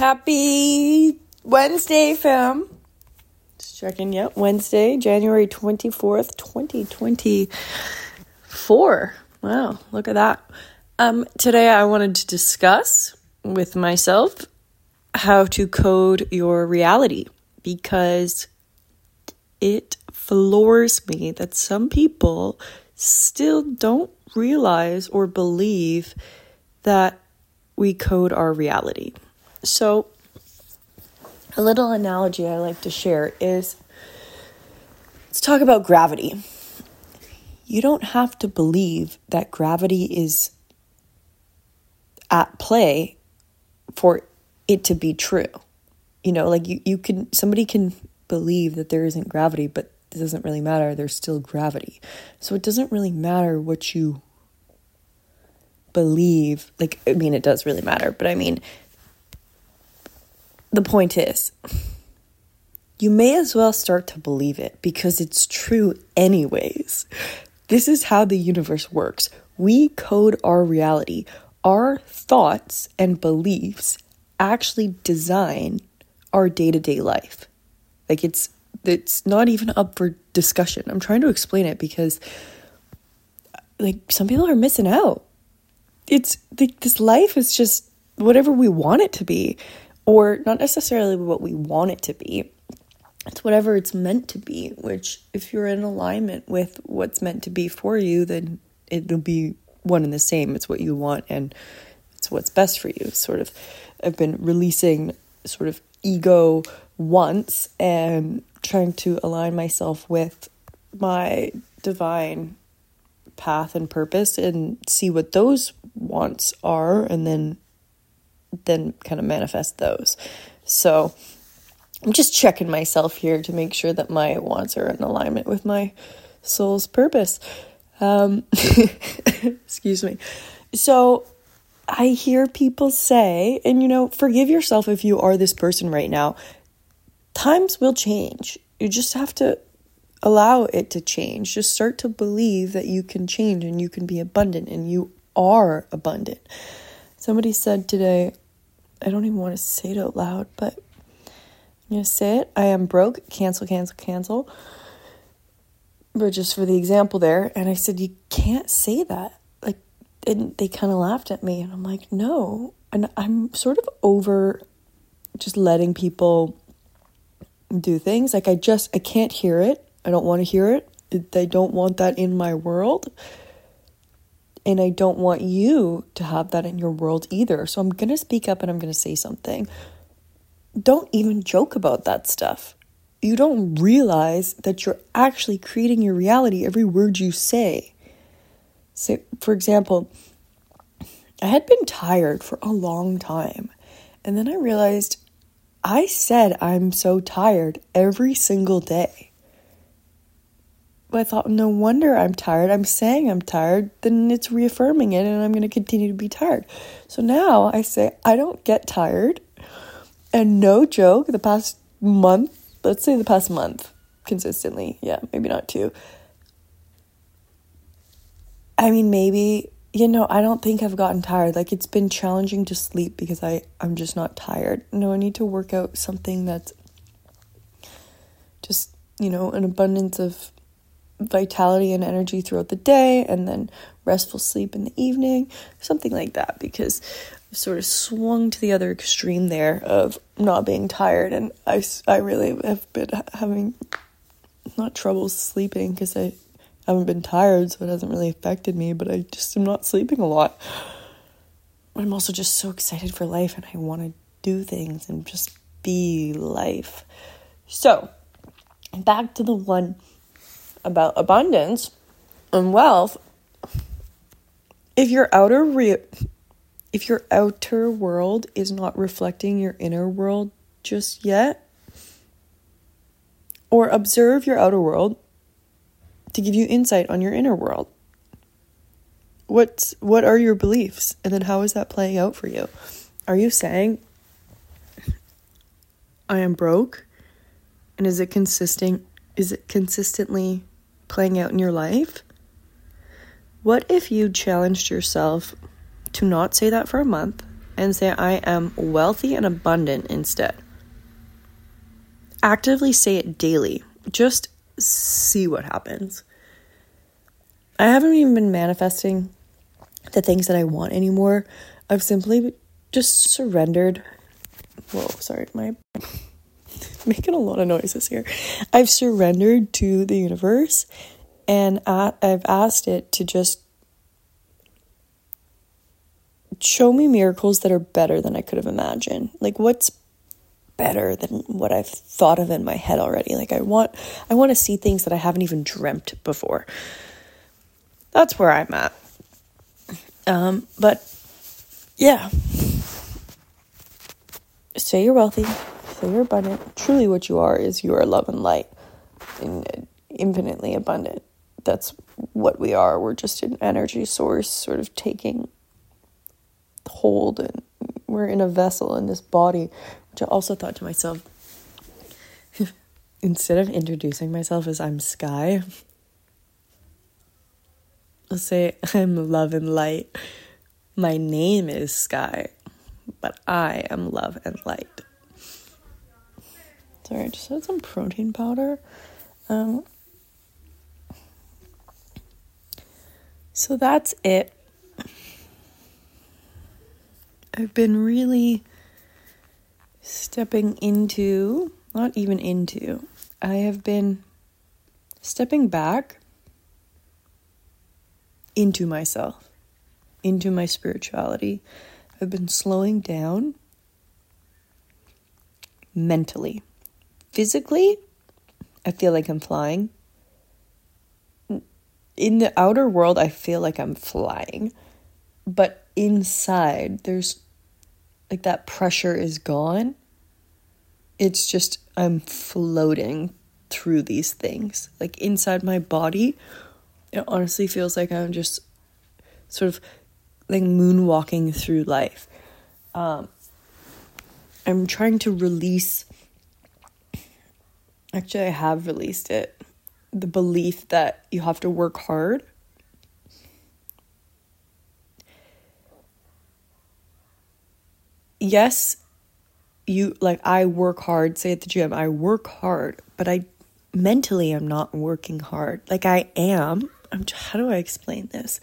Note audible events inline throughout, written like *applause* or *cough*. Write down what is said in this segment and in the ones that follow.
Happy Wednesday, fam. Just checking. Yep, Wednesday, January 24th, 2024. Wow, look at that. Um, today I wanted to discuss with myself how to code your reality because it floors me that some people still don't realize or believe that we code our reality. So, a little analogy I like to share is let's talk about gravity. You don't have to believe that gravity is at play for it to be true. You know, like you, you can, somebody can believe that there isn't gravity, but it doesn't really matter. There's still gravity. So it doesn't really matter what you believe. Like, I mean, it does really matter, but I mean, the point is, you may as well start to believe it because it's true, anyways. This is how the universe works. We code our reality. Our thoughts and beliefs actually design our day to day life. Like it's it's not even up for discussion. I'm trying to explain it because like some people are missing out. It's like this life is just whatever we want it to be or not necessarily what we want it to be. It's whatever it's meant to be, which, if you're in alignment with what's meant to be for you, then it'll be one and the same. It's what you want and it's what's best for you. Sort of, I've been releasing sort of ego once and trying to align myself with my divine path and purpose and see what those wants are and then then kind of manifest those. So I'm just checking myself here to make sure that my wants are in alignment with my soul's purpose. Um, *laughs* excuse me. So I hear people say, and you know, forgive yourself if you are this person right now. Times will change. You just have to allow it to change. Just start to believe that you can change and you can be abundant and you are abundant. Somebody said today, I don't even want to say it out loud, but I'm going to say it. I am broke. Cancel, cancel, cancel. But just for the example there. And I said, You can't say that. Like, and they kind of laughed at me. And I'm like, No. And I'm sort of over just letting people do things. Like, I just, I can't hear it. I don't want to hear it. I don't want that in my world. And I don't want you to have that in your world either. So I'm going to speak up and I'm going to say something. Don't even joke about that stuff. You don't realize that you're actually creating your reality every word you say. So, for example, I had been tired for a long time. And then I realized I said I'm so tired every single day. I thought, no wonder I'm tired. I'm saying I'm tired, then it's reaffirming it, and I'm going to continue to be tired. So now I say, I don't get tired. And no joke, the past month, let's say the past month, consistently, yeah, maybe not two. I mean, maybe, you know, I don't think I've gotten tired. Like, it's been challenging to sleep because I, I'm just not tired. No, I need to work out something that's just, you know, an abundance of vitality and energy throughout the day and then restful sleep in the evening, something like that, because I've sort of swung to the other extreme there of not being tired. And I, I really have been having not trouble sleeping because I haven't been tired, so it hasn't really affected me, but I just am not sleeping a lot. But I'm also just so excited for life and I want to do things and just be life. So, back to the one about abundance and wealth, if your outer re- if your outer world is not reflecting your inner world just yet, or observe your outer world to give you insight on your inner world. What's what are your beliefs and then how is that playing out for you? Are you saying I am broke? And is it consisting is it consistently playing out in your life? What if you challenged yourself to not say that for a month and say, I am wealthy and abundant instead. Actively say it daily. Just see what happens. I haven't even been manifesting the things that I want anymore. I've simply just surrendered. Whoa, sorry, my *laughs* making a lot of noises here. I've surrendered to the universe and I've asked it to just show me miracles that are better than I could have imagined. Like what's better than what I've thought of in my head already. Like I want I want to see things that I haven't even dreamt before. That's where I'm at. Um, but yeah. Say you're wealthy, you're abundant. Truly what you are is you are love and light and infinitely abundant. That's what we are. We're just an energy source sort of taking hold and we're in a vessel in this body which I also thought to myself, *laughs* instead of introducing myself as I'm Sky, I'll say I'm love and light. My name is Sky, but I am love and light. Sorry, I just had some protein powder. Um, so that's it. I've been really stepping into, not even into, I have been stepping back into myself, into my spirituality. I've been slowing down mentally. Physically, I feel like I'm flying. In the outer world, I feel like I'm flying. But inside, there's like that pressure is gone. It's just I'm floating through these things. Like inside my body, it honestly feels like I'm just sort of like moonwalking through life. Um, I'm trying to release. Actually, I have released it. The belief that you have to work hard yes, you like I work hard, say at the gym, I work hard, but I mentally I'm not working hard. Like I am. I'm how do I explain this?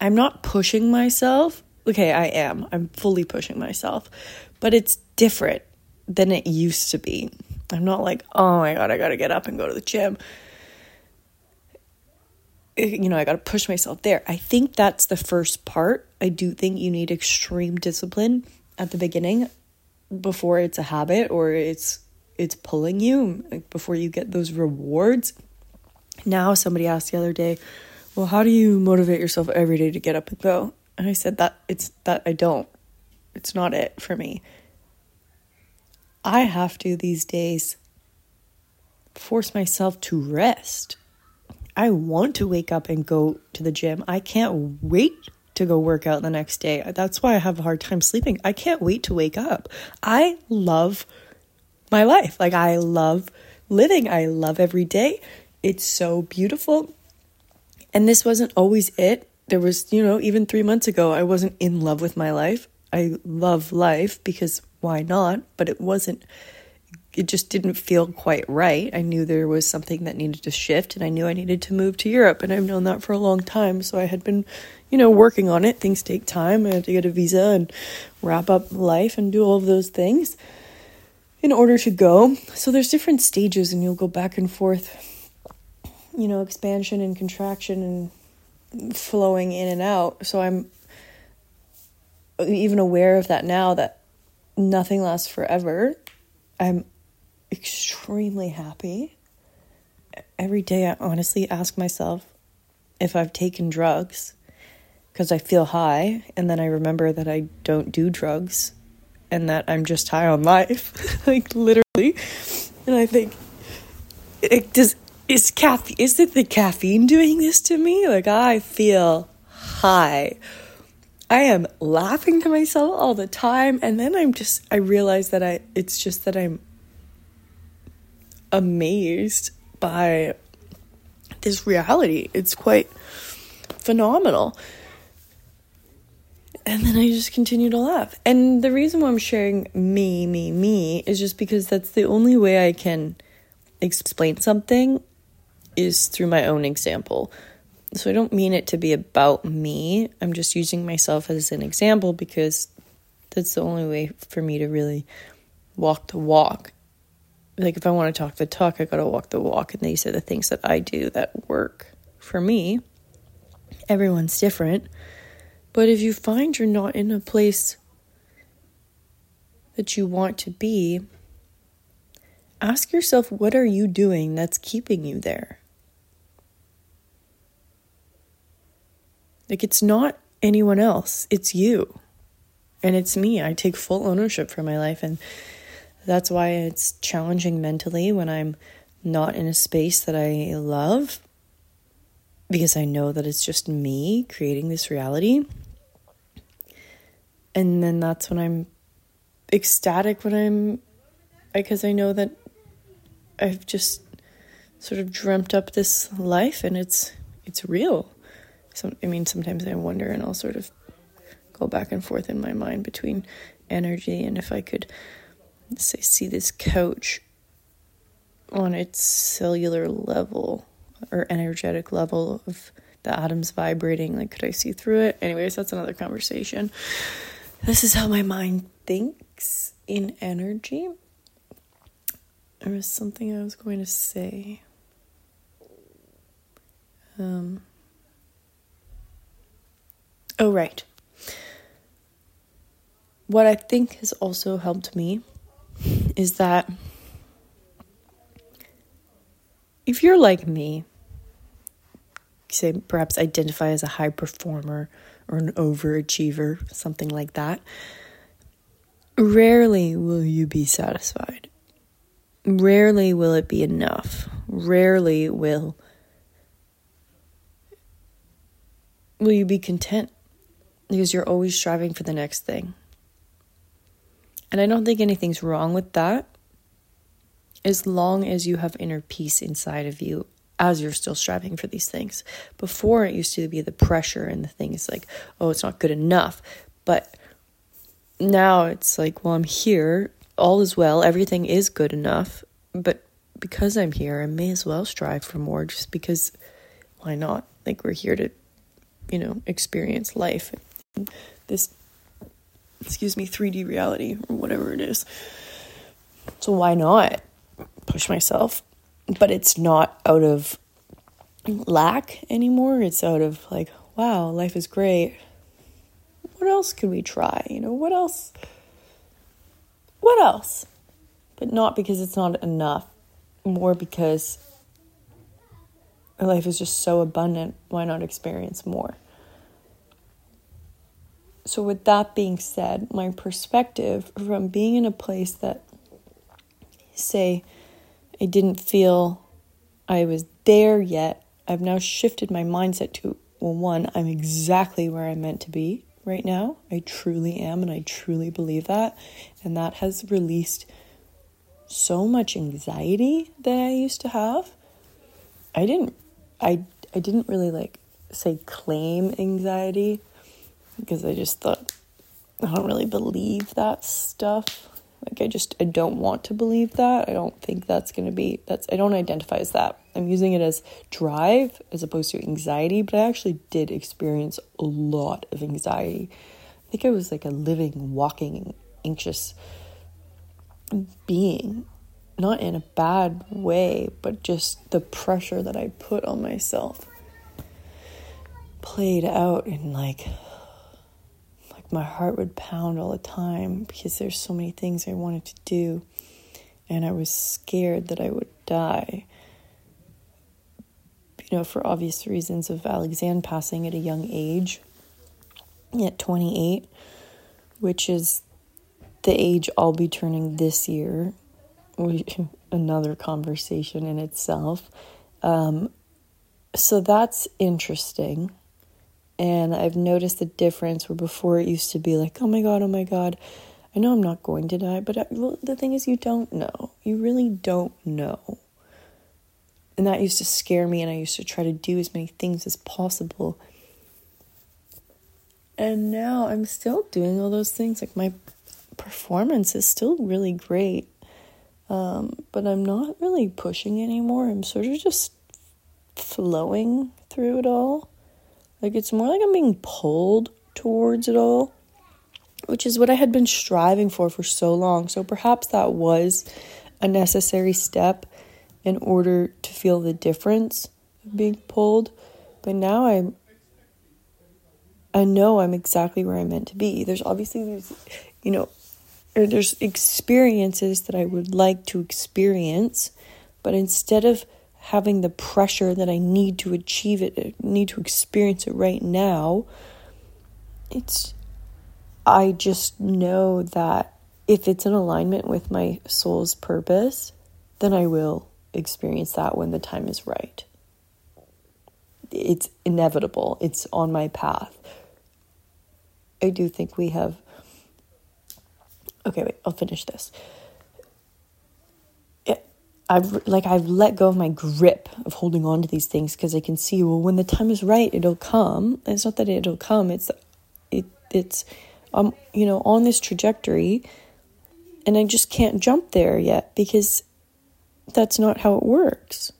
I'm not pushing myself. Okay, I am. I'm fully pushing myself. But it's different than it used to be. I'm not like, "Oh my god, I got to get up and go to the gym." Eh, you know, I got to push myself there. I think that's the first part. I do think you need extreme discipline at the beginning before it's a habit or it's it's pulling you like before you get those rewards. Now somebody asked the other day, "Well, how do you motivate yourself every day to get up and go?" And I said that it's that I don't. It's not it for me. I have to these days force myself to rest I want to wake up and go to the gym. I can't wait to go work out the next day. That's why I have a hard time sleeping. I can't wait to wake up. I love my life. Like, I love living. I love every day. It's so beautiful. And this wasn't always it. There was, you know, even three months ago, I wasn't in love with my life. I love life because why not? But it wasn't it just didn't feel quite right. I knew there was something that needed to shift and I knew I needed to move to Europe and I've known that for a long time. So I had been, you know, working on it. Things take time. I had to get a visa and wrap up life and do all of those things in order to go. So there's different stages and you'll go back and forth, you know, expansion and contraction and flowing in and out. So I'm even aware of that now that nothing lasts forever. I'm extremely happy. Every day, I honestly ask myself if I've taken drugs because I feel high, and then I remember that I don't do drugs and that I'm just high on life, *laughs* like literally. And I think, it does is caffeine is it the caffeine doing this to me? Like I feel high. I am laughing to myself all the time, and then I'm just I realize that I it's just that I'm amazed by this reality. It's quite phenomenal. and then I just continue to laugh. And the reason why I'm sharing me, me, me is just because that's the only way I can explain something is through my own example. So I don't mean it to be about me. I'm just using myself as an example because that's the only way for me to really walk the walk. Like if I want to talk the talk, I got to walk the walk and these are the things that I do that work for me. Everyone's different. But if you find you're not in a place that you want to be, ask yourself what are you doing that's keeping you there? Like it's not anyone else, it's you. And it's me. I take full ownership for my life and that's why it's challenging mentally when I'm not in a space that I love because I know that it's just me creating this reality. And then that's when I'm ecstatic when I'm because I know that I've just sort of dreamt up this life and it's it's real. So I mean sometimes I wonder and I'll sort of go back and forth in my mind between energy and if I could say see this couch on its cellular level or energetic level of the atoms vibrating. Like, could I see through it? Anyways, that's another conversation. This is how my mind thinks in energy. There was something I was going to say. Um, oh, right. What I think has also helped me is that if you're like me, say perhaps identify as a high performer or an overachiever, something like that, rarely will you be satisfied. Rarely will it be enough. Rarely will will you be content because you're always striving for the next thing. And I don't think anything's wrong with that as long as you have inner peace inside of you as you're still striving for these things. Before it used to be the pressure and the things like, oh, it's not good enough. But now it's like, well, I'm here, all is well, everything is good enough. But because I'm here, I may as well strive for more just because why not? Like, we're here to, you know, experience life. This, excuse me, 3D reality or whatever it is. So why not? push myself, but it's not out of lack anymore. It's out of like, wow, life is great. What else could we try? You know, what else? What else? But not because it's not enough, more because life is just so abundant. Why not experience more? So, with that being said, my perspective from being in a place that, say, I didn't feel I was there yet. I've now shifted my mindset to well, one, I'm exactly where I'm meant to be right now. I truly am, and I truly believe that. And that has released so much anxiety that I used to have. I didn't I I didn't really like say claim anxiety because I just thought I don't really believe that stuff. Like I just I don't want to believe that. I don't think that's going to be that's I don't identify as that. I'm using it as drive as opposed to anxiety, but I actually did experience a lot of anxiety. I think I was like a living walking anxious being. Not in a bad way, but just the pressure that I put on myself played out in like my heart would pound all the time because there's so many things I wanted to do and I was scared that I would die. You know, for obvious reasons of Alexandre passing at a young age, at 28, which is the age I'll be turning this year. Another conversation in itself. Um, so that's interesting. And I've noticed the difference where before it used to be like, oh my God, oh my God, I know I'm not going to die, but I, well, the thing is, you don't know. You really don't know. And that used to scare me, and I used to try to do as many things as possible. And now I'm still doing all those things. Like my performance is still really great. Um, but I'm not really pushing anymore. I'm sort of just flowing through it all. Like it's more like I'm being pulled towards it all, which is what I had been striving for for so long. So perhaps that was a necessary step in order to feel the difference of being pulled. But now I'm I know I'm exactly where I'm meant to be. There's obviously there's you know there's experiences that I would like to experience, but instead of having the pressure that I need to achieve it, need to experience it right now, it's I just know that if it's in alignment with my soul's purpose, then I will experience that when the time is right. It's inevitable. It's on my path. I do think we have okay, wait, I'll finish this. I've like I've let go of my grip of holding on to these things because I can see well when the time is right it'll come. It's not that it'll come. It's it it's um you know on this trajectory, and I just can't jump there yet because that's not how it works.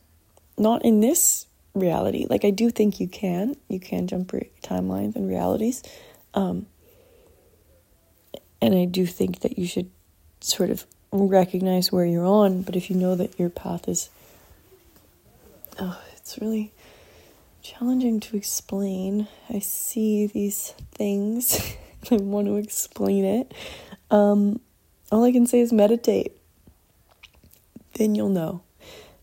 Not in this reality. Like I do think you can. You can jump re- timelines and realities. Um, and I do think that you should sort of recognize where you're on, but if you know that your path is. Oh, it's really challenging to explain. I see these things, *laughs* I want to explain it. Um, all I can say is meditate. Then you'll know.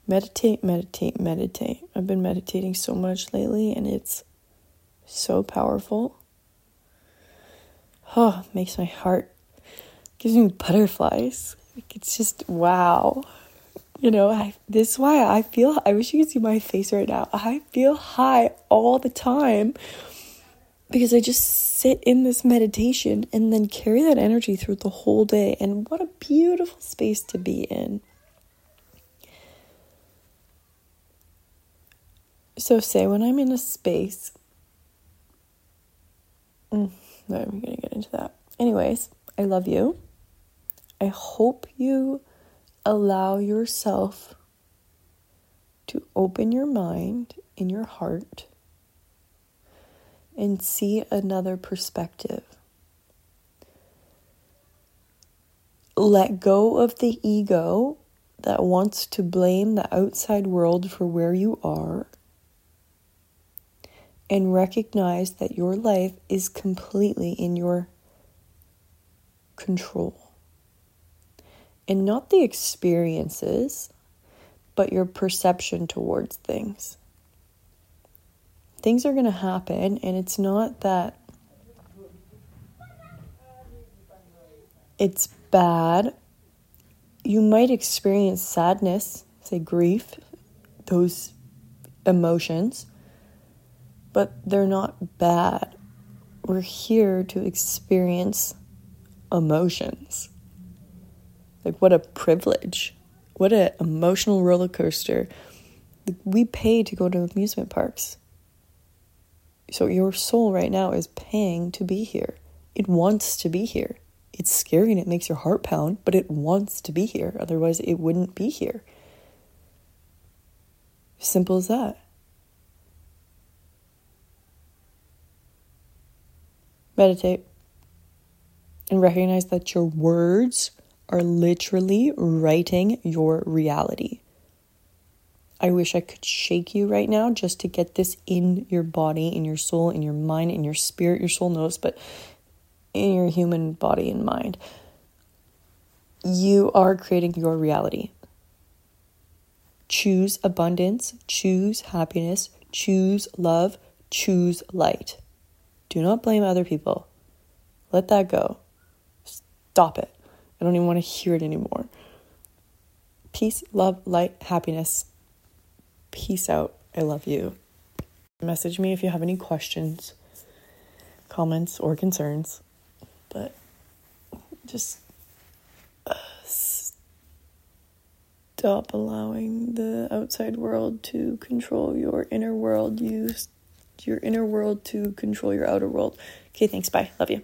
Meditate, meditate, meditate. I've been meditating so much lately, and it's so powerful oh, *sighs* makes my heart, gives me butterflies. Like, it's just wow. You know, I, this is why I feel, I wish you could see my face right now. I feel high all the time because I just sit in this meditation and then carry that energy through the whole day. And what a beautiful space to be in. So, say when I'm in a space, mm, not even to get into that. Anyways, I love you. I hope you allow yourself to open your mind and your heart and see another perspective. Let go of the ego that wants to blame the outside world for where you are and recognize that your life is completely in your control. And not the experiences, but your perception towards things. Things are going to happen, and it's not that it's bad. You might experience sadness, say grief, those emotions but they're not bad. We're here to experience emotions. Like, what a privilege. What an emotional roller coaster. We pay to go to amusement parks. So, your soul right now is paying to be here. It wants to be here. It's scary and it makes your heart pound, but it wants to be here. Otherwise, it wouldn't be here. Simple as that. meditate, and recognize that your words are literally writing your reality. I wish I could shake you right now just to get this in your body, in your soul, in your mind, in your spirit. Your soul knows, but in your human body and mind. You are creating your reality. Choose abundance, choose happiness, choose love, choose light. Do not blame other people. Let that go. Stop it. I don't even want to hear it anymore. Peace, love, light, happiness. Peace out. I love you. Message me if you have any questions, comments, or concerns. But just uh, stop allowing the outside world to control your inner world. Use your inner world to control your outer world Okay, thanks. Bye. Love you.